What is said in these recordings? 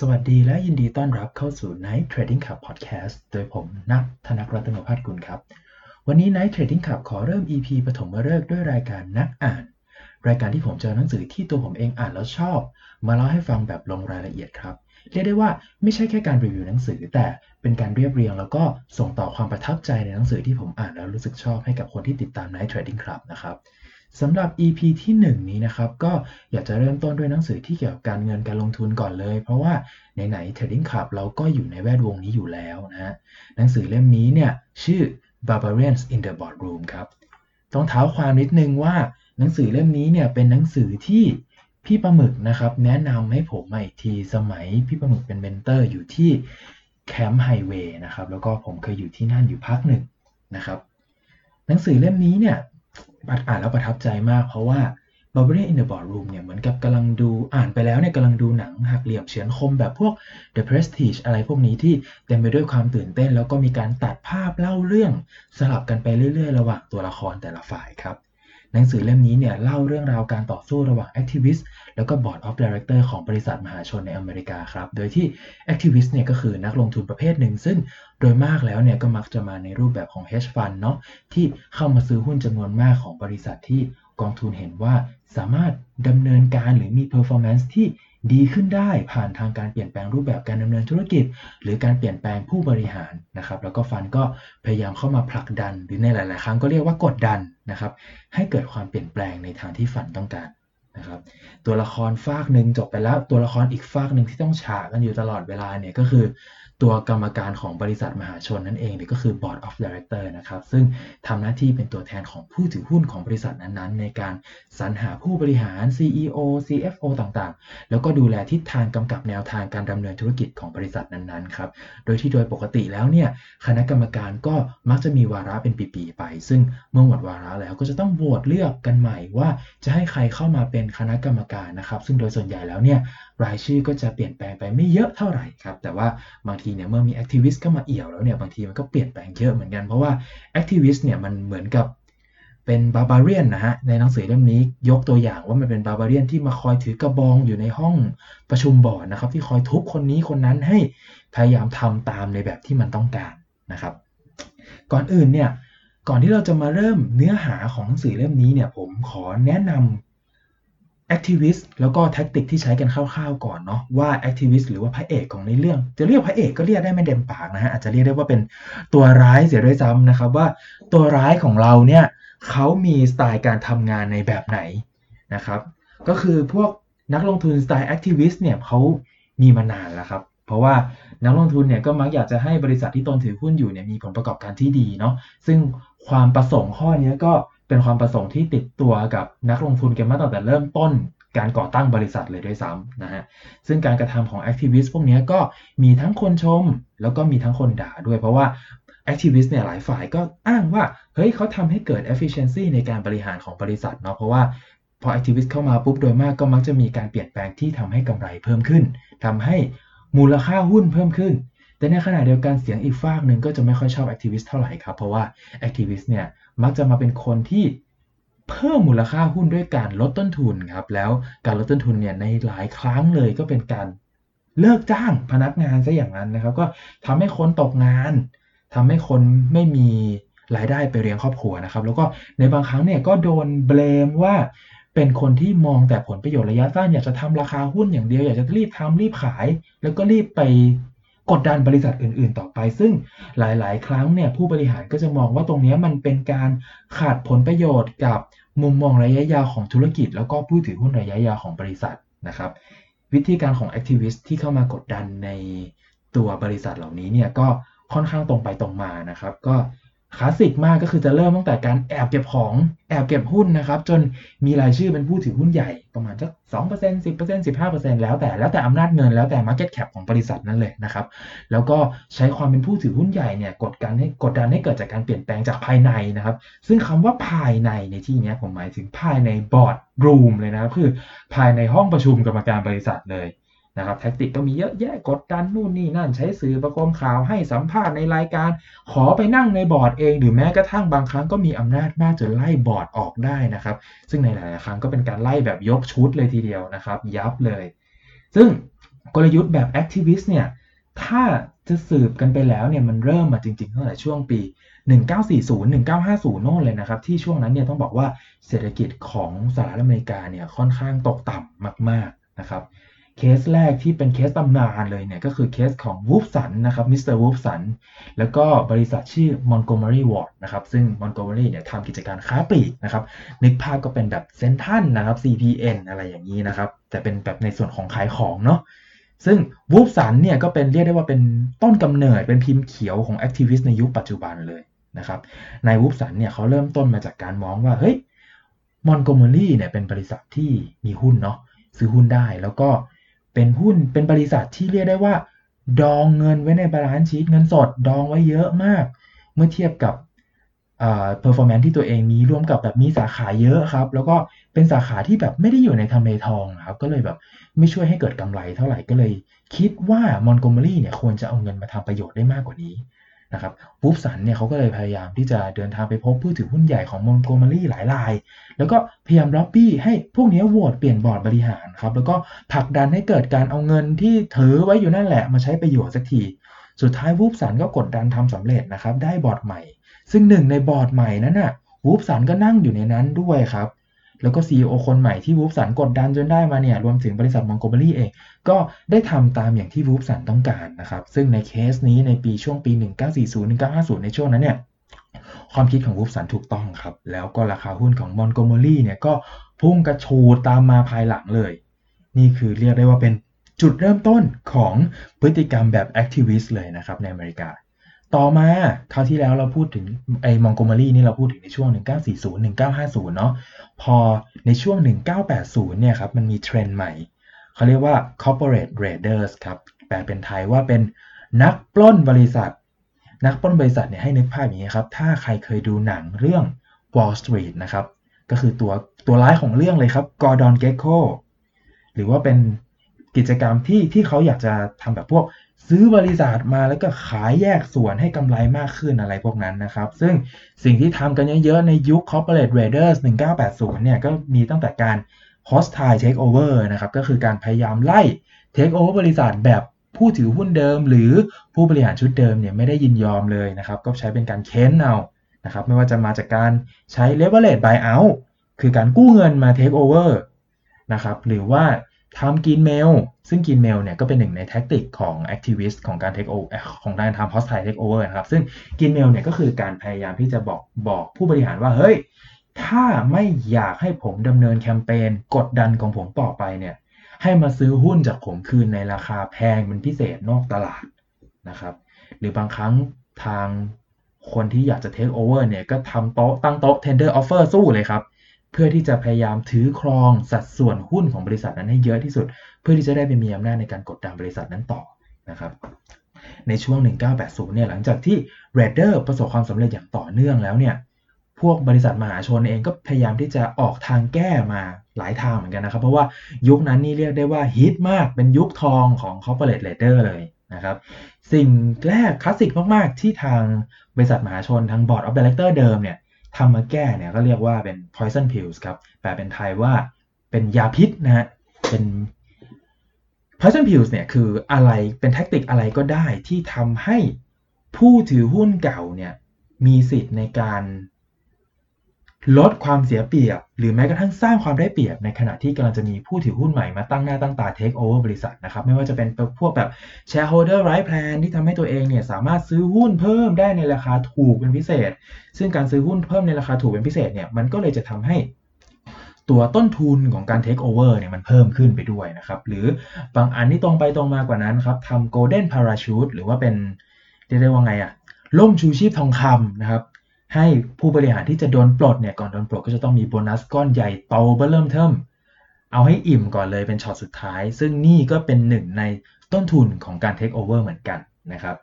สวัสดีและยินดีต้อนรับเข้าสู่ Night Trading Club Podcast โดยผมนักธนกรัตนพัฒน์กุลครับ วันนี้ Night Trading Club ขอเริ่ม EP ปฐมฤกษ์ด้วยรายการนักอ่าน รายการที่ผมเจอหนังสือที่ตัวผมเองอ่านแล้วชอบ มาเล่าให้ฟังแบบลงรายละเอียดครับ เรียกได้ว่าไม่ใช่แค่การรีวิวหนังสือ แต่เป็นการเรียบเรียงแล้วก็ส่งต่อความประทับใจในหนังสือที่ผมอ่านแล้วรู้สึกชอบให้กับคนที่ติดตาม Night Trading Club นะครับ สำหรับ EP ที่ 1 นี้นะครับ ก็อยากจะเริ่มต้นด้วยหนังสือที่เกี่ยวกับการเงินการลงทุนก่อนเลย เพราะว่าไหนๆ Trading Club เราก็อยู่ในแวดวงนี้อยู่แล้วนะฮะหนังสือเล่มนี้เนี่ยชื่อ Barbarians in the Boardroom ครับต้องเท้าความนิดนึงว่าหนังสือเล่มนี้เนี่ยเป็นหนังสือที่พี่ประหมึกนะครับ แนะนำให้ผมมาอีกทีสมัยพี่ประหมึกเป็น mentor อยู่ที่แคมป์ไฮเวย์นะครับแล้วก็ผมเคยอยู่ที่นั่นอยู่พักหนึ่งนะครับหนังสือเล่มนี้เนี่ย อ่านแล้วประทับใจมาก เพราะว่า Barbarian in the Boardroom เนี่ยเหมือนกับกำลังดูอ่านไปแล้วเนี่ยกำลังดูหนังหักเหลี่ยมเฉือนคมแบบพวก The Prestige อะไรพวกนี้ที่เต็มไปด้วยความตื่นเต้น แล้วก็มีการตัดภาพเล่าเรื่อง สลับกันไปเรื่อย ๆ ระหว่างตัวละครแต่ละฝ่ายครับ หนังสือเล่มนี้เนี่ยเล่าเรื่องราวการต่อสู้ระหว่าง activist แล้วก็ board of director ของบริษัทมหาชนในอเมริกาครับ โดยที่ activist เนี่ยก็คือนักลงทุนประเภทหนึ่ง ซึ่งโดยมากแล้วเนี่ยก็มักจะมาในรูปแบบของ hedge fund เนาะที่เข้ามาซื้อหุ้นจำนวนมากของบริษัทที่กองทุนเห็นว่าสามารถดำเนินการหรือมี performance ที่ ดีขึ้นได้ผ่านทางการเปลี่ยนแปลงรูปแบบการดำเนินธุรกิจ หรือการเปลี่ยนแปลงผู้บริหารนะครับ แล้วก็ฟันก็พยายามเข้ามาผลักดัน หรือในหลาย ๆ ครั้งก็เรียกว่ากดดันนะครับ ให้เกิดความเปลี่ยนแปลงในทางที่ฟันต้องการ นะครับตัวละครฝากหนึ่งจบไปแล้ว ตัวละครอีกฝากหนึ่งที่ต้องฉากกันอยู่ตลอดเวลาเนี่ยก็คือตัวกรรมการของบริษัทมหาชนนั่นเองหรือก็คือ Board of Director นะครับซึ่งทำหน้าที่เป็นตัวแทนของผู้ถือหุ้นของบริษัทนั้นๆ ในการสรรหาผู้บริหาร CEO CFO ต่างๆ แล้วก็ดูแลทิศทางกำกับแนวทางการดำเนินธุรกิจของบริษัทนั้นๆครับโดยที่โดยปกติแล้วเนี่ยคณะกรรมการก็มักจะมีวาระเป็นปีๆไป ซึ่งเมื่อหมดวาระแล้วก็จะต้องโหวตเลือกกันใหม่ว่าจะให้ใครเข้ามาเป็น็นคณะกรรมการนะครับ ซึ่งโดยส่วนใหญ่แล้วเนี่ยรายชื่อก็จะเปลี่ยนแปลงไปไม่เยอะเท่าไหร่ครับ แต่ว่าบางทีเนี่ยเมื่อมี activist เข้ามาเอี่ยวแล้วเนี่ยบางทีมันก็เปลี่ยนแปลงเยอะเหมือนกัน เพราะว่า activist เนี่ยมันเหมือนกับเป็น barbarian นะฮะในหนังสือเล่มนี้ยกตัวอย่างว่ามันเป็น barbarian ที่มาคอยถือกระบองอยู่ในห้องประชุมบอร์ดนะครับ ที่คอยทุบคนนี้คนนั้นให้พยายามทำตามในแบบที่มันต้องการนะครับ ก่อนอื่นเนี่ยก่อนที่เราจะมาเริ่มเนื้อหาของหนังสือเล่มนี้เนี่ยผมขอแนะนำ Activist แล้วก็แท็กติกที่ใช้กันคร่าวๆก่อนเนาะว่า Activist หรือว่าพระเอกของในเรื่อง จะเรียกพระเอกก็เรียกได้ไม่เต็มปากนะฮะอาจจะเรียกได้ว่าเป็นตัวร้ายเสียด้วยซ้ำนะครับว่าตัวร้ายของเราเนี่ยเขามีสไตล์การทำงานในแบบไหนนะครับ ก็คือพวกนักลงทุนสไตล์ Activist เนี่ยเขามีมานานแล้วครับเพราะว่านักลงทุนเนี่ยก็มักอยากจะให้บริษัทที่ตนถือหุ้นอยู่เนี่ยมีผลประกอบการที่ดีเนาะซึ่งความประสงค์ข้อนี้ก็ เป็นความประสงค์ที่ติดตัวกับนักลงทุนกันมาตั้งแต่เริ่มต้นการก่อตั้งบริษัทเลยด้วยซ้ำนะฮะ ซึ่งการกระทำของ activist พวกนี้ก็มีทั้งคนชม แล้วก็มีทั้งคนด่าด้วยเพราะว่า activist เนี่ยหลายฝ่ายก็อ้างว่า เฮ้ยเขาทำให้เกิด efficiency ในการบริหารของบริษัทเนาะเพราะว่าพอ activist เข้ามาปุ๊บโดยมากก็มักจะมีการเปลี่ยนแปลงที่ทำให้กำไรเพิ่มขึ้นทำให้มูลค่าหุ้นเพิ่มขึ้น แต่ในขณะเดียวกันเสียงอีกฝากหนึ่งก็จะไม่ค่อยชอบ activist เท่าไหร่ครับ เพราะว่า activist เนี่ยมักจะมาเป็นคนที่เพิ่มมูลค่าหุ้นด้วยการลดต้นทุนครับ แล้วการลดต้นทุนเนี่ยในหลายครั้งเลยก็เป็นการเลิกจ้างพนักงานซะอย่างนั้นนะครับ ก็ทำให้คนตกงานทำให้คนไม่มีรายได้ไปเลี้ยงครอบครัวนะครับ แล้วก็ในบางครั้งเนี่ยก็โดน blame ว่าเป็นคนที่มองแต่ผลประโยชน์ระยะสั้นอยากจะทำราคาหุ้นอย่างเดียว อยากจะรีบทำรีบขาย แล้วก็รีบไป กดดันบริษัทอื่นๆ ต่อไป ซึ่งหลายๆ ครั้งเนี่ยผู้บริหารก็จะมองว่าตรงนี้มันเป็นการขัดผลประโยชน์กับมุมมองระยะยาวของธุรกิจ แล้วก็ผู้ถือหุ้นระยะยาวของบริษัทนะครับ วิธีการของ activist ที่เข้ามากดดันในตัวบริษัทเหล่านี้เนี่ยก็ค่อนข้างตรงไปตรงมานะครับ ก็ คลาสสิกมากก็คือจะเริ่มตั้งแต่การแอบเก็บของแอบเก็บหุ้นนะครับ จนมีรายชื่อเป็นผู้ถือหุ้นใหญ่ประมาณสักสองเปอร์เซ็นต์สิบเปอร์เซ็นต์สิบห้าเปอร์เซ็นต์แล้วแต่แล้วแต่อำนาจเงินแล้วแต่ Market Cap ของบริษัทนั้นเลยนะครับ แล้วก็ใช้ความเป็นผู้ถือหุ้นใหญ่เนี่ยกดการให้กดดันให้เกิดจากการเปลี่ยนแปลงจากภายในนะครับ ซึ่งคำว่าภายในในที่นี้ผมหมายถึงภายใน boardroom เลยนะครับคือภายในห้องประชุมกรรมการบริษัทเลย นะครับ tactic ก็มีเยอะแยะกดดันนู่นนี่นั่นใช้สื่อประโคมข่าวให้สัมภาษณ์ในรายการ ขอไปนั่งในบอร์ดเองหรือแม้กระทั่งบางครั้งก็มีอำนาจมากจนไล่บอร์ดออกได้นะครับ ซึ่งในหลายๆครั้งก็เป็นการไล่แบบยกชุดเลยทีเดียวนะครับ ยับเลย ซึ่งกลยุทธ์แบบ activist เนี่ยถ้าจะสืบกันไปแล้วเนี่ยมันเริ่มมาจริงๆตั้งแต่ช่วงปี 1940 1950 โน่นเลยนะครับ ที่ช่วงนั้นเนี่ยต้องบอกว่าเศรษฐกิจของสหรัฐอเมริกาเนี่ยค่อนข้างตกต่ำมาก ๆนะครับ เคสแรกที่เป็นเคสตำนานเลยเนี่ยก็คือเคสของวูฟสันนะครับมิสเตอร์วูฟสันแล้วก็บริษัทชื่อ Montgomery Ward นะครับซึ่ง Montgomery เนี่ยทำกิจการค้าปลีกนะครับนึกภาพก็เป็นแบบเซ็นทรัลนะครับ CPN อะไรอย่างนี้นะครับแต่เป็นแบบในส่วนของขายของเนาะซึ่งวูฟสันเนี่ยก็เป็นเรียกได้ว่าเป็นต้นกำเนิดเป็นพิมพ์เขียวของ activist ในยุคปัจจุบันเลยนะครับนายวูฟสันเนี่ยเขาเริ่มต้นมาจากการมองว่าเฮ้ยมอนโกเมอรี่เนี่ยเป็นบริษัทที่มีหุ้นเนาะซื้อหุ้นได้แล้วก็ เป็นหุ้นเป็นบริษัทที่เรียกได้ว่า ดองเงินไว้ใน balance sheet เงินสดดองไว้เยอะมาก เมื่อเทียบกับเอ่อ performance ที่ตัวเองมีร่วมกับแบบมีสาขาเยอะครับ แล้วก็เป็นสาขาที่แบบไม่ได้อยู่ในทำเลทองครับ ก็เลยแบบไม่ช่วยให้เกิดกำไรเท่าไหร่ก็เลย คิดว่ามอนโกเมอรี่เนี่ยควรจะเอาเงินมาทำประโยชน์ได้มากกว่านี้ นะครับวูฟสันเนี่ยเขาก็เลยพยายามที่จะเดินทางไปพบผู้ถือหุ้นใหญ่ของมอนโกเมอรี่หลายราย แล้วก็พยายามล็อบบี้ให้พวกนี้โหวตเปลี่ยนบอร์ดบริหารครับ แล้วก็ผลักดันให้เกิดการเอาเงินที่ถือไว้อยู่นั่นแหละมาใช้ประโยชน์สักที สุดท้ายวูฟสันก็กดดันทำสำเร็จนะครับ ได้บอร์ดใหม่ ซึ่งหนึ่งในบอร์ดใหม่นั้นน่ะวูฟสันก็นั่งอยู่ในนั้นด้วยครับ แล้วก็ CEO คนใหม่ที่วูฟสันกดดันจนได้มาเนี่ยรวมถึงบริษัทมอนโกเมอรี่เองก็ได้ทำตามอย่างที่วูฟสันต้องการนะครับ ซึ่งในเคสนี้ในปีช่วงปี 1940-1950 ในช่วงนั้นเนี่ยความคิดของวูฟสันถูกต้องครับ แล้วก็ราคาหุ้นของมอนโกเมอรี่เนี่ยก็พุ่งกระฉูดตามมาภายหลังเลย นี่คือเรียกได้ว่าเป็นจุดเริ่มต้นของพฤติกรรมแบบ activist เลยนะครับในอเมริกา ต่อมาคราวที่แล้วเราพูดถึงไอ้มอนโกเมอรี่นี่เราพูดถึงในช่วง 1940-1950 เนาะพอในช่วง 1980 เนี่ยครับมันมีเทรนด์ใหม่ เขาเรียกว่า corporate raiders ครับแปลเป็นไทยว่าเป็นนักปล้นบริษัท นักปล้นบริษัทเนี่ยให้นึกภาพอย่างนี้ครับ ถ้าใครเคยดูหนังเรื่อง Wall Street นะครับ ก็คือตัวตัวร้ายของเรื่องเลยครับ Gordon Gekko หรือว่าเป็นกิจกรรมที่ที่เขาอยากจะทำแบบพวก ซื้อบริษัทมาแล้วก็ขายแยกส่วนให้กำไรมากขึ้นอะไรพวกนั้นนะครับ ซึ่งสิ่งที่ทำกันเยอะๆ ในยุค Corporate Raiders 1980 เนี่ยก็มีตั้งแต่การ hostile takeover นะครับ ก็คือการพยายามไล่ takeover บริษัทแบบผู้ถือหุ้นเดิม หรือผู้บริหารชุดเดิมเนี่ยไม่ได้ยินยอมเลยนะครับ ก็ใช้เป็นการเค้นเอานะครับไม่ว่าจะมาจากการใช้ leverage buyout คือการกู้เงินมา take over นะครับหรือว่า ทำ greenmail ซึ่ง greenmail เนี่ยก็เป็นหนึ่งใน tactic ของ activist ของการเทคโอของการทำ hostile takeover นะครับ ซึ่ง greenmail เนี่ยก็คือการพยายามที่จะบอกบอกผู้บริหารว่า เฮ้ย ถ้าไม่อยากให้ผมดำเนินแคมเปญกดดันของผมต่อไปเนี่ย ให้มาซื้อหุ้นจากผมคืนในราคาแพงเป็นพิเศษนอกตลาดนะครับ หรือบางครั้งทางคนที่อยากจะเทคโอเวอร์เนี่ยก็ทำโต๊ะตั้งโต๊ะ tender offer สู้เลยครับ เพื่อที่จะพยายามถือครองสัดส่วนหุ้นของบริษัทนั้นให้เยอะที่สุด เพื่อที่จะได้ไปมีอำนาจในการกดดันบริษัทนั้นต่อนะครับในช่วง 1980 เนี่ยหลังจากที่ r a d e r ประสบความสำเร็จอย่างต่อเนื่องแล้วเนี่ยพวกบริษัทมหาชนเองก็พยายามที่จะออกทางแก้มาหลายทางเหมือนกันนะครับ เพราะว่ายุคนั้นนี่เรียกได้ว่าฮิตมากเป็นยุคทองของ corporate ladder เลยนะครับสิ่งแรกคลาสสิกมาก ๆ ที่ทางบริษัทมหาชนทาง board of director เดิมเนี่ย ทำมาแก้เนี่ยก็เรียกว่าเป็น poison pills ครับ แปลเป็นไทยว่าเป็นยาพิษนะฮะ เป็น poison pills เนี่ยคืออะไร เป็นแท็กติกอะไรก็ได้ที่ทำให้ผู้ถือหุ้นเก่าเนี่ยมีสิทธิ์ในการ ลดความเสียเปรียบ หรือแม้กระทั่งสร้างความได้เปรียบ ในขณะที่กำลังจะมีผู้ถือหุ้นใหม่มาตั้งหน้าตั้งตา take over บริษัทนะครับไม่ว่าจะเป็นพวกแบบ shareholder right plan ที่ทำให้ตัวเองเนี่ยสามารถซื้อหุ้นเพิ่มได้ในราคาถูกเป็นพิเศษ ซึ่งการซื้อหุ้นเพิ่มในราคาถูกเป็นพิเศษเนี่ยมันก็เลยจะทำให้ตัวต้นทุนของการ take over เนี่ยมันเพิ่มขึ้นไปด้วยนะครับ หรือบางอันที่ตรงไปตรงมากว่านั้นครับทำ golden parachute หรือว่าเป็นเรียกได้ว่าไงอะล่มชูชีพทองคำนะครับ ให้ผู้บริหารที่จะโดนปลดเนี่ยก่อนโดนปลดก็จะต้องมีโบนัสก้อนใหญ่โตเพิ่มเติมเอาให้อิ่มก่อนเลยเป็นช็อตสุดท้าย ซึ่งนี่ก็เป็นหนึ่งในต้นทุนของการเทคโอเวอร์เหมือนกันนะครับ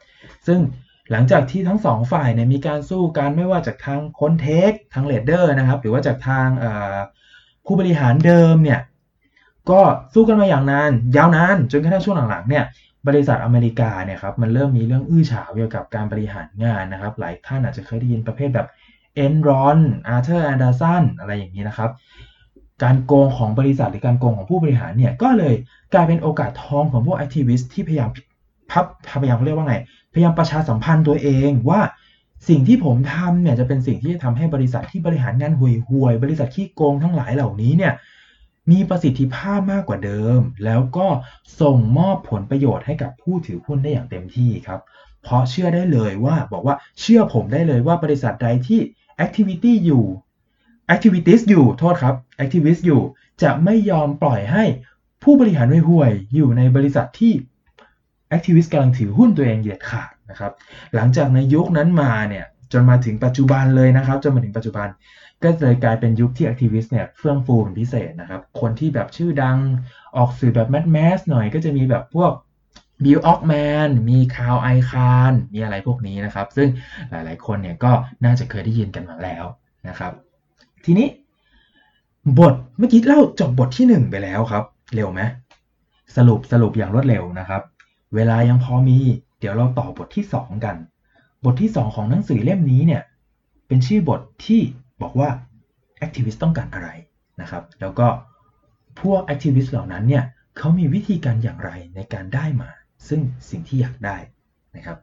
ซึ่งหลังจากที่ทั้งสองฝ่ายเนี่ยมีการสู้กันไม่ว่าจากทางคน take ทาง raider นะครับ หรือว่าจากทางผู้บริหารเดิมเนี่ยก็สู้กันมาอย่างนานยาวนานจนกระทั่งช่วงหลังๆเนี่ย บริษัทอเมริกาเนี่ยครับมันเริ่มมีเรื่องอื้อฉาวเกี่ยวกับการบริหารงานนะครับ หลายท่านอาจจะเคยได้ยินประเภทแบบเอ็นรอนอาร์เธอร์แอนเดอร์สันอะไรอย่างนี้นะครับ การโกงของบริษัทหรือการโกงของผู้บริหารเนี่ยก็เลยกลายเป็นโอกาสทองของพวก activist ที่พยายามพับพยายามเรียกว่าไง พยายามประชาสัมพันธ์ตัวเองว่าสิ่งที่ผมทำเนี่ยจะเป็นสิ่งที่จะทำให้บริษัทที่บริหารงานห่วยห่วยบริษัทขี้โกงทั้งหลายเหล่านี้เนี่ย มีประสิทธิภาพมากกว่าเดิม แล้วก็ส่งมอบผลประโยชน์ให้กับผู้ถือหุ้นได้อย่างเต็มที่ครับ เพราะเชื่อได้เลยว่าบอกว่าเชื่อผมได้เลยว่าบริษัทใดที่ activity อยู่ activities อยู่โทษครับ activist อยู่จะไม่ยอมปล่อยให้ผู้บริหารห่วยๆอยู่ในบริษัทที่ activist กำลังถือหุ้นตัวเองเหยียดขาดนะครับ หลังจากในยุคนั้นมาเนี่ยจนมาถึงปัจจุบันเลยนะครับจนมาถึงปัจจุบัน ก็เลยกลายเป็นยุคที่ activist เนี่ยเฟื่องฟูเป็นพิเศษนะครับ คนที่แบบชื่อดังออกสื่อแบบแมสแมสหน่อยก็จะมีแบบพวกบิลออกแมนมีคาวไอคานมีอะไรพวกนี้นะครับ ซึ่งหลายๆคนเนี่ยก็น่าจะเคยได้ยินกันมาแล้วนะครับ ทีนี้บทเมื่อกี้เล่าจบบทที่ 1 ไปแล้วครับ เร็วไหมสรุปสรุปอย่างรวดเร็วนะครับ เวลายังพอมี เดี๋ยวเราต่อบทที่ 2 กัน บทที่ 2 ของหนังสือเล่มนี้เนี่ยเป็นชื่อบทที่ บอกว่า activist ต้องการอะไรนะครับแล้วก็พวก activist เหล่านั้นเนี่ยเขามีวิธีการอย่างไรในการได้มา ซึ่งสิ่งที่อยากได้นะครับ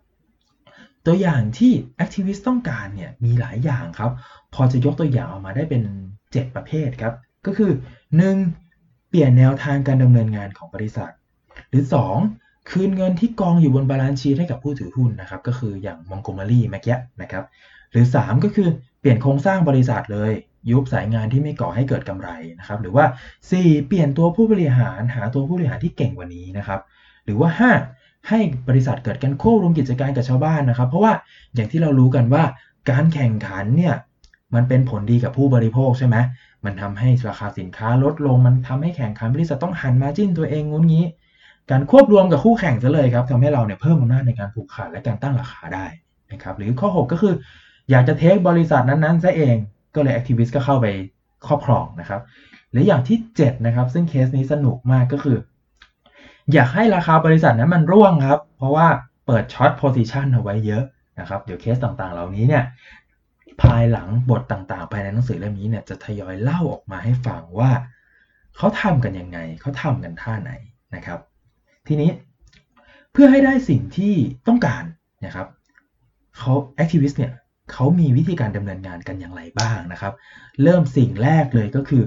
ตัวอย่างที่ activist ต้องการเนี่ยมีหลายอย่างครับ พอจะยกตัวอย่างออกมาได้เป็น 7 ประเภทครับ ก็คือ 1. เปลี่ยนแนวทางการดำเนินงานของบริษัท หรือ 2. คืนเงินที่กองอยู่บน balance sheet ให้กับผู้ถือหุ้นนะครับ ก็คืออย่างมอนต์โกเมอรี่เมื่อกี้นะครับ หรือ 3 ก็คือ เปลี่ยนโครงสร้างบริษัทเลย ยุบสายงานที่ไม่ก่อให้เกิดกำไรนะครับ หรือว่า 4. เปลี่ยนตัวผู้บริหารหาตัวผู้บริหารที่เก่งกว่านี้นะครับ หรือว่า 5. ให้บริษัทเกิดการควบรวมกิจการกับชาวบ้านนะครับ เพราะว่าอย่างที่เรารู้กันว่าการแข่งขันเนี่ยมันเป็นผลดีกับผู้บริโภคใช่ไหมมันทำให้ราคาสินค้าลดลง มันทำให้แข่งขันบริษัทต้องหันมาจิ้นตัวเองงุ้นงี้ การควบรวมกับคู่แข่งซะเลยครับทำให้เราเนี่ยเพิ่มอำนาจในการผูกขาดและการตั้งราคาได้นะครับ หรือข้อ 6 ก็คือ อยากจะ take บริษัทนั้นๆซะเองก็เลย activist ก็เข้าไปครอบครองนะครับหรืออย่างที่7นะครับซึ่งเคสนี้สนุกมากก็คือ อยากให้ราคาบริษัทนั้นมันร่วงครับ เพราะว่าเปิด short position เอาไว้เยอะนะครับเดี๋ยวเคสต่างๆ เหล่านี้เนี่ยภายหลังบทต่างๆ ภายในหนังสือเล่มนี้เนี่ยจะทยอยเล่าออกมาให้ฟังว่า เขาทำกันยังไง เขาทำกันท่าไหนนะครับ ทีนี้เพื่อให้ได้สิ่งที่ต้องการนะครับเขา activist เนี่ย เขามีวิธีการดำเนินงานกันอย่างไรบ้างนะครับ เริ่มสิ่งแรกเลยก็คือ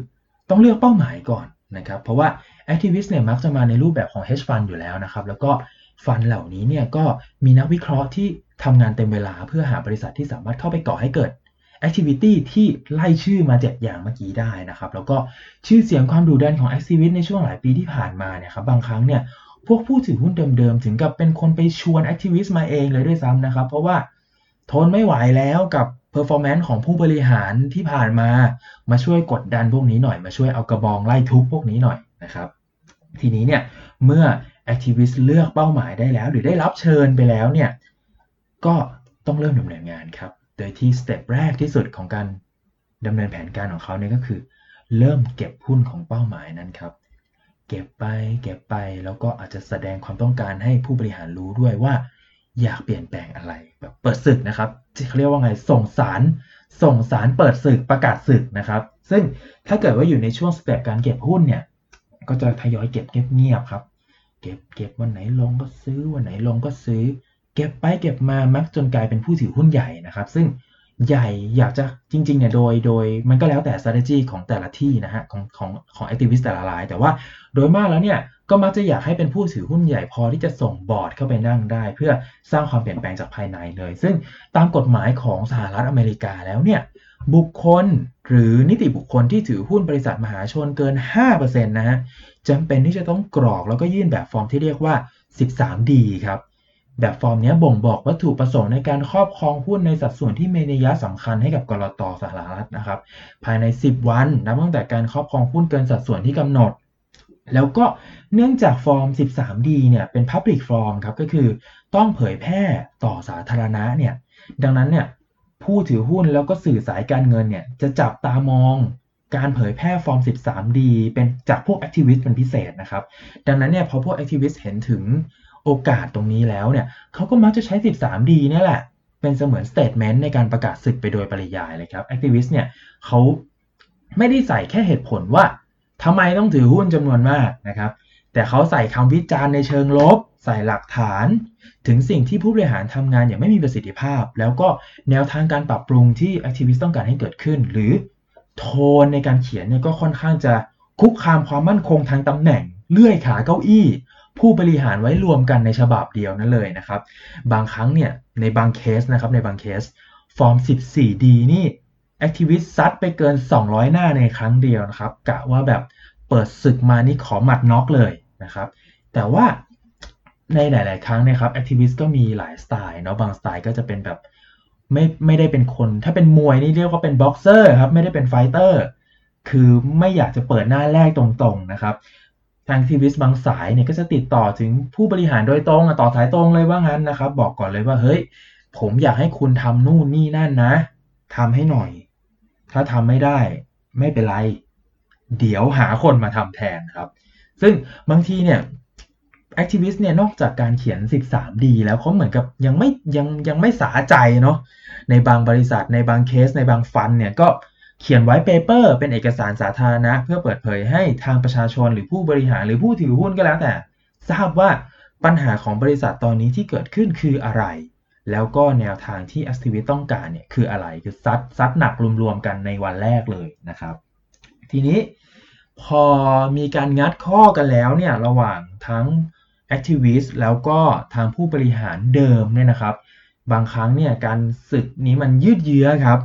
ต้องเลือกเป้าหมายก่อนนะครับ เพราะว่า activist เนี่ยมักจะมาในรูปแบบของ hedge fund อยู่แล้วนะครับ แล้วก็ fund เหล่านี้เนี่ยก็มีนักวิเคราะห์ที่ทำงานเต็มเวลาเพื่อหาบริษัทที่สามารถเข้าไปก่อให้เกิด activity ที่ไล่ชื่อมาเจ็ดอย่างเมื่อกี้ได้นะครับ แล้วก็ชื่อเสียงความดุดันของ activist ในช่วงหลายปีที่ผ่านมาเนี่ยครับบางครั้งเนี่ยพวกผู้ถือหุ้นเดิมๆ ถึงกับเป็นคนไปชวน activist มาเองเลยด้วยซ้ำนะครับ เพราะว่า ทนไม่ไหวแล้วกับ performance ของผู้บริหารที่ผ่านมา มาช่วยกดดันพวกนี้หน่อย มาช่วยเอากระบองไล่ทุบพวกนี้หน่อยนะครับ ทีนี้เนี่ยเมื่อ activist เลือกเป้าหมายได้แล้ว หรือได้รับเชิญไปแล้วเนี่ยก็ต้องเริ่มดำเนินงานครับ โดยที่สเต็ปแรกที่สุดของการดำเนินแผนการของเขาเนี่ยก็คือ เริ่มเก็บหุ้นของเป้าหมายนั้นครับเก็บไปเก็บไปแล้วก็อาจจะแสดงความต้องการให้ผู้บริหารรู้ด้วยว่า อยากเปลี่ยนแปลงอะไร เปิดศึกนะครับเขาเรียกว่าไงส่งสารส่งสารเปิดศึกประกาศศึกนะครับ ซึ่งถ้าเกิดว่าอยู่ในช่วงสเต็ปการเก็บหุ้นเนี่ยก็จะทยอยเก็บเงียบๆครับเก็บเก็บวันไหนลงก็ซื้อวันไหนลงก็ซื้อ เก็บไปเก็บมามักจนกลายเป็นผู้ถือหุ้นใหญ่นะครับ ซึ่ง ใหญ่อยากจะจริงๆเนี่ยโดยโดยมันก็แล้วแต่ strategy ของแต่ละที่นะฮะของของของ activist แต่ละราย แต่ว่าโดยมากแล้วเนี่ยก็มักจะอยากให้เป็นผู้ถือหุ้นใหญ่พอที่จะส่งบอร์ดเข้าไปนั่งได้ เพื่อสร้างความเปลี่ยนแปลงจากภายในเลย ซึ่งตามกฎหมายของสหรัฐอเมริกาแล้วเนี่ยบุคคลหรือนิติบุคคลที่ถือหุ้นบริษัทมหาชนเกิน 5%นะฮะจำเป็นที่จะต้องกรอกแล้วก็ยื่นแบบฟอร์มที่เรียกว่า 13D ครับ แบบฟอร์มนี้บ่งบอกวัตถุประสงค์ในการครอบครองหุ้นในสัดส่วนที่มีนัยสำคัญให้กับกลต. สหรัฐนะครับ ภายใน 10 วันนับตั้งแต่การครอบครองหุ้นเกินสัดส่วนที่กำหนด แล้วก็เนื่องจากฟอร์ม 13D เนี่ยเป็น Public Form ครับก็คือต้องเผยแพร่ต่อสาธารณะเนี่ยดังนั้นเนี่ยผู้ถือหุ้นแล้วก็สื่อสายการเงินเนี่ยจะจับตามองการเผยแพร่ฟอร์ม 13D เป็นจากพวก activist เป็นพิเศษนะครับ ดังนั้นเนี่ยพอพวก activist เห็นถึง โอกาสตรงนี้แล้วเนี่ยเขาก็มักจะใช้ 13D นี่แหละ เป็นเสมือน statement ในการประกาศศึกไปโดยปริยายเลยครับ activist เนี่ยเขาไม่ได้ใส่แค่เหตุผลว่าทำไมต้องถือหุ้นจำนวนมากนะครับแต่เขาใส่คำวิจารณ์ในเชิงลบ ใส่หลักฐาน ถึงสิ่งที่ผู้บริหารทำงานอย่างไม่มีประสิทธิภาพ แล้วก็แนวทางการปรับปรุงที่ activist ต้องการให้เกิดขึ้น หรือโทนในการเขียนเนี่ยก็ค่อนข้างจะคุกคามความมั่นคงทางตำแหน่ง เลื่อยขาเก้าอี้ ผู้บริหารไว้รวมกันในฉบับเดียวนั่นเลยนะครับ บางครั้งเนี่ยในบางเคสนะครับในบางเคสฟอร์ม 14D นี่ activist ซัดไปเกิน 200 หน้าในครั้งเดียวนะครับกะว่าแบบเปิดศึกมานี่ขอหมัดน็อกเลยนะครับ แต่ว่าในหลาย ๆ ครั้งนะครับ activist ก็มีหลายสไตล์เนาะบางสไตล์ก็จะเป็นแบบไม่ไม่ได้เป็นคน ถ้าเป็นมวยนี่เรียกว่าเป็นบ็อกเซอร์ครับไม่ได้เป็น fighter คือไม่อยากจะเปิดหน้าแลกตรง ๆ นะครับ ทางทีวิสบางสายเนี่ยก็จะติดต่อถึงผู้บริหารโดยตรงต่อสายตรงเลยว่างั้นนะครับ บอกก่อนเลยว่าเฮ้ย ผมอยากให้คุณทำนู่นนี่นั่นนะทำให้หน่อย ถ้าทำไม่ได้ไม่เป็นไร เดี๋ยวหาคนมาทำแทนครับ ซึ่งบางทีเนี่ย activist เนี่ยนอกจากการเขียน 13D แล้วเขาเหมือนกับยังไม่ยังยังไม่สาใจเนาะในบางบริษัทในบางเคสในบางฟันเนี่ยก็ เขียนไว้เปเปอร์เป็นเอกสารสาธารณะ เพื่อเปิดเผยให้ทางประชาชนหรือผู้บริหารหรือผู้ถือหุ้นก็แล้วแต่ ทราบว่าปัญหาของบริษัทตอนนี้ที่เกิดขึ้นคืออะไร แล้วก็แนวทางที่ a c t i v i s t ต้องการเนี่ยคืออะไรคือซัดซัดหนักรวมๆกันในวันแรกเลยนะครับ ทีนี้พอมีการงัดข้อกันแล้วเนี่ยระหว่างทั้ง Activist แล้วก็ทางผู้บริหารเดิมเนี่ยนะครับ บางครั้งเนี่ยการศึกนี้มันยืดเยื้อครับ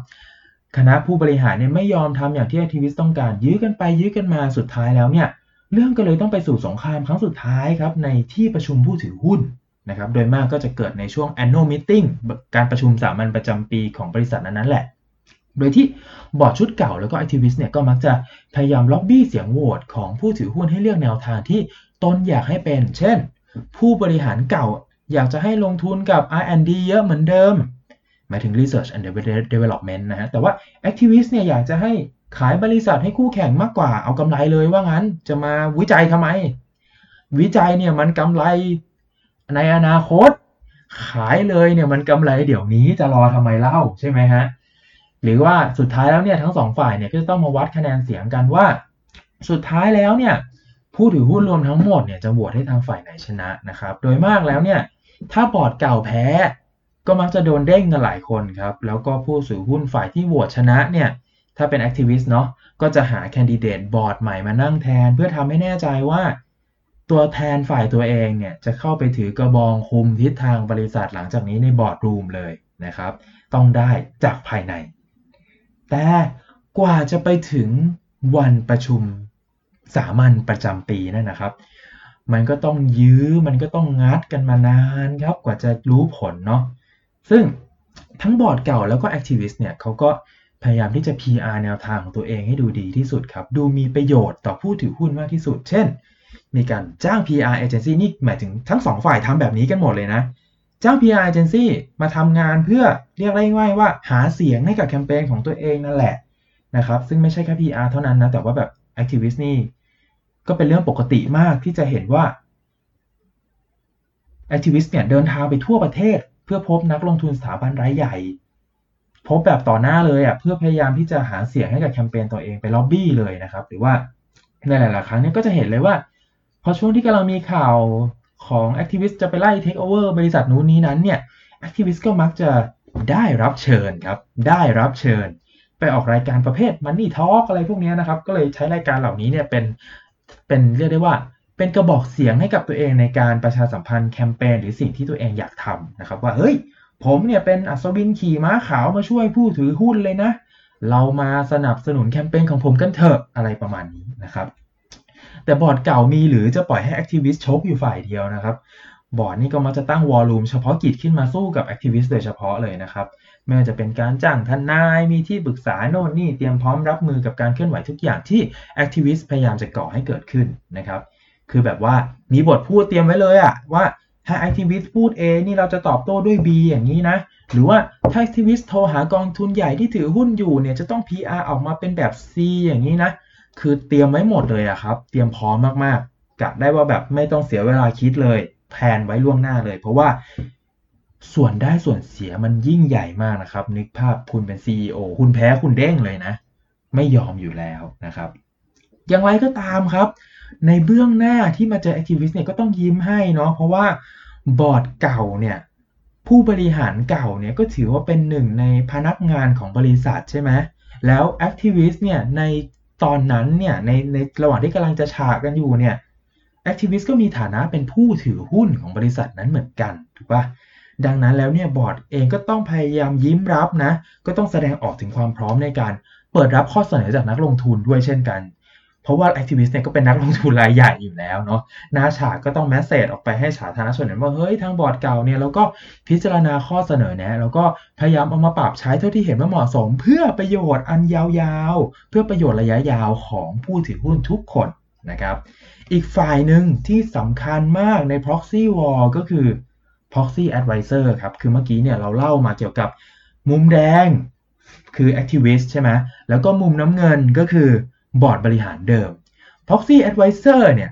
คณะผู้บริหารเนี่ยไม่ยอมทำอย่างที่ activist ต้องการยื้อกันไปยื้อกันมาสุดท้ายแล้วเนี่ยเรื่องก็เลยต้องไปสู่สงครามครั้งสุดท้ายครับในที่ประชุมผู้ถือหุ้นนะครับโดยมากก็จะเกิดในช่วง annual meeting การประชุมสามัญประจำปีของบริษัทนั้นๆแหละ โดยที่บอร์ดชุดเก่าแล้วก็ activist เนี่ยก็มักจะพยายามล็อบบี้เสียงโหวตของผู้ถือหุ้นให้เลือกแนวทางที่ตนอยากให้เป็น เช่น ผู้บริหารเก่าอยากจะให้ลงทุนกับ R&D เยอะเหมือนเดิม หมายถึง research and development นะฮะแต่ว่า activist เนี่ยอยากจะให้ขายบริษัทให้คู่แข่งมากกว่าเอากำไรเลยว่างั้นจะมาวิจัยทำไม วิจัยเนี่ยมันกำไรในอนาคต ขายเลยเนี่ยมันกำไรเดี๋ยวนี้จะรอทำไมเล่าใช่ไหมฮะหรือว่าสุดท้ายแล้วเนี่ยทั้งสองฝ่ายเนี่ยก็จะต้องมาวัดคะแนนเสียงกันว่า สุดท้ายแล้วเนี่ยผู้ถือหุ้นรวมทั้งหมดเนี่ยจะโหวตให้ทางฝ่ายไหนชนะนะครับ โดยมากแล้วเนี่ยถ้าบอร์ดเก่าแพ้ ก็มักจะโดนเด้งกันหลายคนครับ แล้วก็ผู้ถือหุ้นฝ่ายที่โหวตชนะเนี่ยถ้าเป็น activist เนาะก็จะหา candidate บอร์ดใหม่มานั่งแทน เพื่อทำให้แน่ใจว่า ตัวแทนฝ่ายตัวเองเนี่ยจะเข้าไปถือกระบองคุมทิศทางบริษัทหลังจากนี้ใน boardroom เลยนะครับ ต้องได้จากภายใน แต่กว่าจะไปถึงวันประชุมสามัญประจำปีนั่นนะครับ มันก็ต้องยื้อมันก็ต้องงัดกันมานานครับกว่าจะรู้ผลเนาะ ซึ่งทั้งบอร์ดเก่าแล้วก็ activist เนี่ยเขาก็พยายามที่จะ PR แนวทางของตัวเองให้ดูดีที่สุดครับ ดูมีประโยชน์ต่อผู้ถือหุ้นมากที่สุด เช่น มีการจ้าง PR agency นี่หมายถึงทั้งสองฝ่ายทำแบบนี้กันหมดเลยนะ จ้าง PR agency มาทำงานเพื่อเรียกได้ง่ายว่าหาเสียงให้กับแคมเปญของตัวเองนั่นแหละนะครับ ซึ่งไม่ใช่แค่ PR เท่านั้นนะ แต่ว่าแบบ activist นี่ก็เป็นเรื่องปกติมากที่จะเห็นว่า activist เนี่ยเดินทางไปทั่วประเทศ เพื่อพบนักลงทุนสถาบันรายใหญ่ พบแบบต่อหน้าเลยอะเพื่อพยายามที่จะหาเสียงให้กับแคมเปญตัวเองไปล็อบบี้เลยนะครับ หรือว่าในหลาย ๆ ครั้งนี้ก็จะเห็นเลยว่า พอช่วงที่กำลังมีข่าวของ activist จะไปไล่เทคโอเวอร์บริษัทนู้นนี้นั้นเนี่ย activist ก็มักจะได้รับเชิญครับ ได้รับเชิญ ไปออกรายการประเภท money talk อะไรพวกนี้นะครับ ก็เลยใช้รายการเหล่านี้เนี่ยเป็นเป็นเรียกได้ว่า เป็นกระบอกเสียงให้กับตัวเองในการประชาสัมพันธ์แคมเปญหรือสิ่งที่ตัวเองอยากทำนะครับว่าเฮ้ย ผมเนี่ยเป็นอัศวินขี่ม้าขาวมาช่วยผู้ถือหุ้นเลยนะ เรามาสนับสนุนแคมเปญของผมกันเถอะอะไรประมาณนี้นะครับ แต่บอร์ดเก่ามีหรือจะปล่อยให้ activist ชกอยู่ฝ่ายเดียวนะครับบอร์ดนี่ก็มักจะตั้ง war room เฉพาะกิจขึ้นมาสู้กับ activist โดยเฉพาะเลยนะครับไม่ว่าจะเป็นการจ้างทนายมีที่ปรึกษาโน่นนี่เตรียมพร้อมรับมือกับการเคลื่อนไหวทุกอย่างที่ activist พยายามจะก่อให้เกิดขึ้นนะครับ คือแบบว่ามีบทพูดเตรียมไว้เลยอะว่าถ้า activist พูด A นี่เราจะตอบโต้ด้วย B อย่างนี้นะ หรือว่าถ้า activist โทรหากองทุนใหญ่ที่ถือหุ้นอยู่เนี่ยจะต้อง PR ออกมาเป็นแบบ C อย่างนี้นะ คือเตรียมไว้หมดเลยอะครับ เตรียมพร้อมมากๆกะได้ว่าแบบไม่ต้องเสียเวลาคิดเลยแผนไว้ล่วงหน้าเลย เพราะว่าส่วนได้ส่วนเสียมันยิ่งใหญ่มากนะครับ นึกภาพคุณเป็น CEO คุณแพ้คุณเด้งเลยนะ ไม่ยอมอยู่แล้วนะครับ อย่างไรก็ตามครับ ในเบื้องหน้าที่มาเจอแอคทิวิสต์เนี่ยก็ต้องยิ้มให้เนาะเพราะว่าบอร์ดเก่าเนี่ยผู้บริหารเก่าเนี่ยก็ถือว่าเป็นหนึ่งในพนักงานของบริษัทใช่ไหมแล้ว activist เนี่ยในตอนนั้นเนี่ยในในระหว่างที่กำลังจะฉะกันอยู่เนี่ย activist ก็มีฐานะเป็นผู้ถือหุ้นของบริษัทนั้นเหมือนกันถูกปะดังนั้นแล้วเนี่ยบอร์ดเองก็ต้องพยายามยิ้มรับนะ ก็ต้องแสดงออกถึงความพร้อมในการเปิดรับข้อเสนอจากนักลงทุนด้วยเช่นกัน เพราะว่า activist เนี่ยก็เป็นนักลงทุนรายใหญ่อยู่แล้วเนาะหน้าฉากก็ต้อง message ออกไปให้สาธารณชนเห็นว่าเฮ้ยทางบอร์ดเก่าเนี่ยแล้วก็พิจารณาข้อเสนอแนะแล้วก็พยายามเอามาปรับใช้เท่าที่เห็นว่าเหมาะสม เพื่อประโยชน์อันยาวๆ เพื่อประโยชน์ระยะยาวของผู้ถือหุ้นทุกคนนะครับอีกฝ่ายหนึ่งที่สำคัญมากใน proxy war ก็คือ proxy advisor ครับ คือเมื่อกี้เนี่ยเราเล่ามาเกี่ยวกับมุมแดงคือ activist ใช่ไหมแล้วก็มุมน้ำเงินก็คือ บอร์ดบริหารเดิม proxy advisor เนี่ย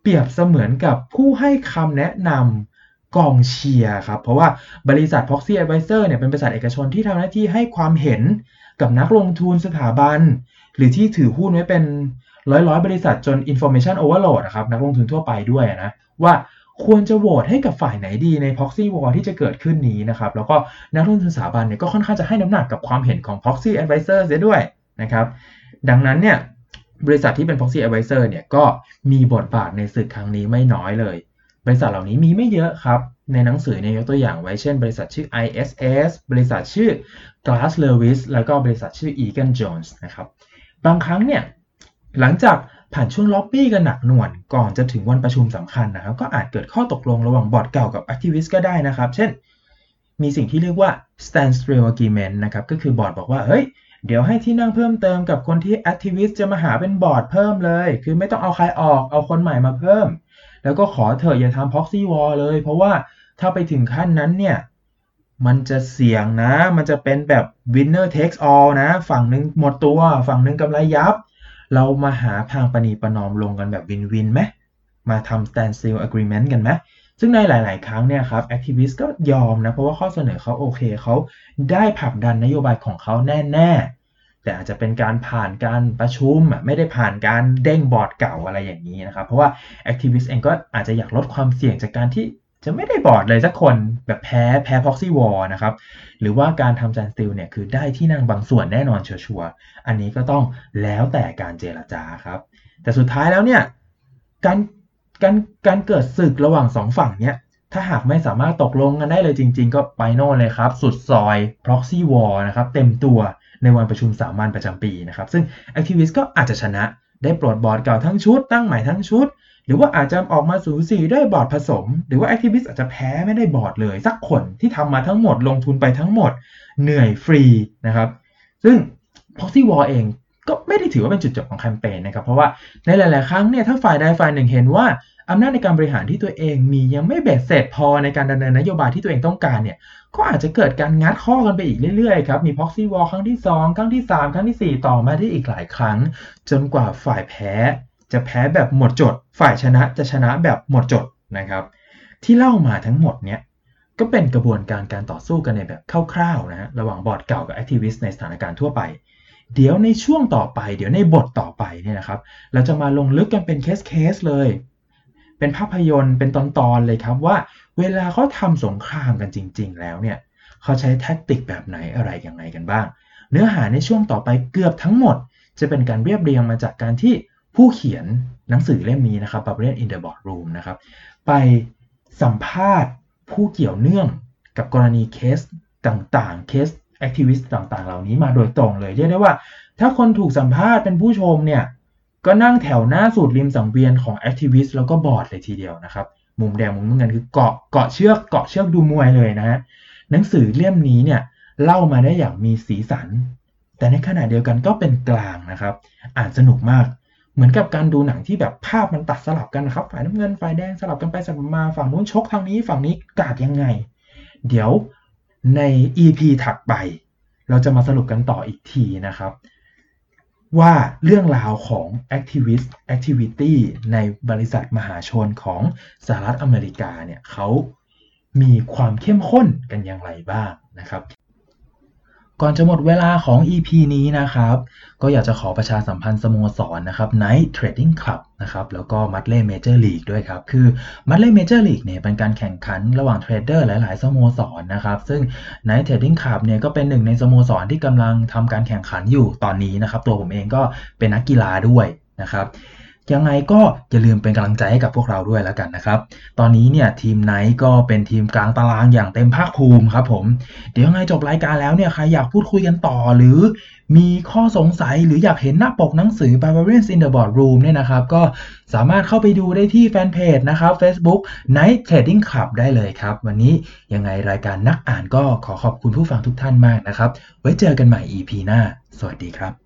เปรียบเสมือนกับผู้ให้คำแนะนำกองเชียร์ครับ เพราะว่าบริษัท proxy advisor เนี่ยเป็นบริษัทเอกชนที่ทำหน้าที่ให้ความเห็นกับนักลงทุนสถาบัน หรือที่ถือหุ้นไว้เป็นร้อยร้อยบริษัทจน information overload นะครับนักลงทุนทั่วไปด้วยนะว่าควรจะโหวตให้กับฝ่ายไหนดีใน proxy war ที่จะเกิดขึ้นนี้นะครับ แล้วก็นักลงทุนสถาบันเนี่ยก็ค่อนข้างจะให้น้ำหนักกับความเห็นของ proxy advisor เสียด้วยนะครับ ดังนั้นเนี่ย บริษัทที่เป็น proxy advisor เนี่ยก็มีบทบาทในศึกครั้งนี้ไม่น้อยเลย บริษัทเหล่านี้มีไม่เยอะครับ ในหนังสือเนี่ยยกตัวอย่างไว้เช่น บริษัทชื่อ ISS บริษัทชื่อ Glass Lewis แล้วก็บริษัทชื่อ Egan Jones นะครับ บางครั้งเนี่ยหลังจากผ่านช่วงล็อบบี้กันหนักหน่วงก่อนจะถึงวันประชุมสำคัญนะครับ ก็อาจเกิดข้อตกลงระหว่างบอร์ดเก่ากับ activist ก็ได้นะครับ เช่น มีสิ่งที่เรียกว่า standstill agreement นะครับ ก็คือบอร์ดบอกว่า เฮ้ย เดี๋ยวให้ที่นั่งเพิ่มเติมกับคนที่ activist จะมาหาเป็นบอร์ดเพิ่มเลย คือไม่ต้องเอาใครออกเอาคนใหม่มาเพิ่ม แล้วก็ขอเถอะอย่าทำ proxy war เลย เพราะว่าถ้าไปถึงขั้นนั้นเนี่ย มันจะเสี่ยงนะ มันจะเป็นแบบ winner takes all นะ ฝั่งหนึ่งหมดตัว ฝั่งหนึ่งกำไรยับ เรามาหาทางประนีประนอมลงกันแบบ win-win ไหมมาทำ standstill agreement กันไหม ซึ่งในหลาย ๆ ครั้งเนี่ยครับ activist ก็ยอมนะ เพราะว่าข้อเสนอเขาโอเคเขาได้ผลักดันนโยบายของเขาแน่ ๆ แต่อาจจะเป็นการผ่านการประชุมไม่ได้ผ่านการเด้งบอร์ดเก่าอะไรอย่างนี้นะครับ เพราะว่า activist เองก็อาจจะอยากลดความเสี่ยงจากการที่จะไม่ได้บอร์ดเลยสักคนแบบแพ้แพ้ proxy war นะครับ หรือว่าการทำ standstill เนี่ยคือได้ที่นั่งบางส่วนแน่นอนชัวร์อันนี้ก็ต้องแล้วแต่การเจรจาครับ แต่สุดท้ายแล้วเนี่ยการ การการเกิดศึกระหว่างสองฝั่งเนี่ยถ้าหากไม่สามารถตกลงกันได้เลยจริง ๆ ก็ไปโน่นเลยครับ สุดซอย proxy war นะครับเต็มตัวในวันประชุมสามัญประจำปีนะครับ ซึ่ง activist ก็อาจจะชนะได้ปลดบอร์ดเก่าทั้งชุด ตั้งใหม่ทั้งชุด หรือว่าอาจจะออกมาสูสีได้บอร์ดผสม หรือว่า activist อาจจะแพ้ไม่ได้บอร์ดเลย สักคนที่ทำมาทั้งหมดลงทุนไปทั้งหมด เหนื่อยฟรีนะครับ ซึ่ง proxy war เองก็ไม่ได้ถือว่าเป็นจุดจบของแคมเปญนะครับ เพราะว่าในหลาย ๆ ครั้งเนี่ยถ้าฝ่ายใดฝ่ายหนึ่งเห็นว่า อำนาจในการบริหารที่ตัวเองมียังไม่เบ็ดเสร็จพอในการดำเนินนโยบายที่ตัวเองต้องการเนี่ยก็อาจจะเกิดการงัดข้อกันไปอีกเรื่อยๆครับมี proxy war ครั้งที่ 2 ครั้งที่ 3 ครั้งที่ 4 ต่อมาได้อีกหลายครั้ง จนกว่าฝ่ายแพ้ จะแพ้แบบหมดจด ฝ่ายชนะจะชนะแบบหมดจดนะครับ ที่เล่ามาทั้งหมดเนี่ยก็เป็นกระบวนการการต่อสู้กันในแบบคร่าวๆนะฮะระหว่างบอร์ดเก่ากับ activist ในสถานการณ์ทั่วไปเดี๋ยวในช่วงต่อไป เดี๋ยวในบทต่อไปเนี่ยนะครับ เราจะมาลงลึกกันเป็นเคสเคสเลย เป็นภาพยนตร์เป็นตอนๆเลยครับว่าเวลาเขาทำสงครามกันจริง ๆ แล้วเนี่ยเขาใช้แท็กติกแบบไหนอะไรยังไงกันบ้าง เนื้อหาในช่วงต่อไปเกือบทั้งหมด จะเป็นการเรียบเรียงมาจากการที่ผู้เขียนหนังสือเล่มนี้นะครับ Barbarian in the Boardroom นะครับ ไปสัมภาษณ์ผู้เกี่ยวเนื่องกับกรณีเคสต่างๆ เคส activist ต่างๆ เหล่านี้มาโดยตรงเลย เรียกได้ว่า ถ้าคนถูกสัมภาษณ์เป็นผู้ชมเนี่ย ก็นั่งแถวหน้าสุดริมสังเวียนของ activist แล้วก็บอร์ดเลยทีเดียวนะครับ มุมแดงมุมน้ำเงินคือเกาะเกาะเชือกเกาะเชือกดูมวยเลยนะฮะหนังสือเล่มนี้เนี่ยเล่ามาได้อย่างมีสีสัน แต่ในขณะเดียวกันก็เป็นกลางนะครับ อ่านสนุกมาก เหมือนกับการดูหนังที่แบบภาพมันตัดสลับกันนะครับ ฝ่ายน้ำเงินฝ่ายแดงสลับกันไปสลับมาฝั่งนู้นชกทางนี้ฝั่งนี้กาดยังไง เดี๋ยวใน EP ถัดไป เราจะมาสรุปกันต่ออีกทีนะครับ ว่าเรื่องราวของ activist activity ในบริษัทมหาชนของสหรัฐอเมริกาเนี่ยเขามีความเข้มข้นกันอย่างไรบ้างนะครับ ก่อนจะหมดเวลาของ EP นี้นะครับ ก็อยากจะขอประชาสัมพันธ์สโมสรนะครับ Night Trading Club นะครับ แล้วก็ m u d l e y Major League ด้วยครับ คือ m u d l e y Major League เนี่ยเป็นการแข่งขันระหว่างเทรดเดอร์หลาย ๆ สโมสรนะครับ ซึ่ง Night Trading Club เนี่ยก็เป็นหนึ่งในสโมสรที่กำลังทำการแข่งขันอยู่ตอนนี้นะครับ ตัวผมเองก็เป็นนักกีฬาด้วยนะครับ ยังไงก็อย่าลืมเป็นกำลังใจให้กับพวกเราด้วยแล้วกันนะครับ ตอนนี้เนี่ยทีมไนท์ก็เป็นทีมกลางตารางอย่างเต็มภาคภูมิครับผม เดี๋ยวยังไงจบรายการแล้วเนี่ยใครอยากพูดคุยกันต่อหรือมีข้อสงสัยหรืออยากเห็นหน้าปกหนังสือ Barbarians in the Boardroom เนี่ยนะครับก็สามารถเข้าไปดูได้ที่แฟนเพจนะครับ Facebook Night Trading Club ได้เลยครับ วันนี้ยังไงรายการนักอ่านก็ขอขอบคุณผู้ฟังทุกท่านมากนะครับ ไว้เจอกันใหม่ EP หน้า สวัสดีครับ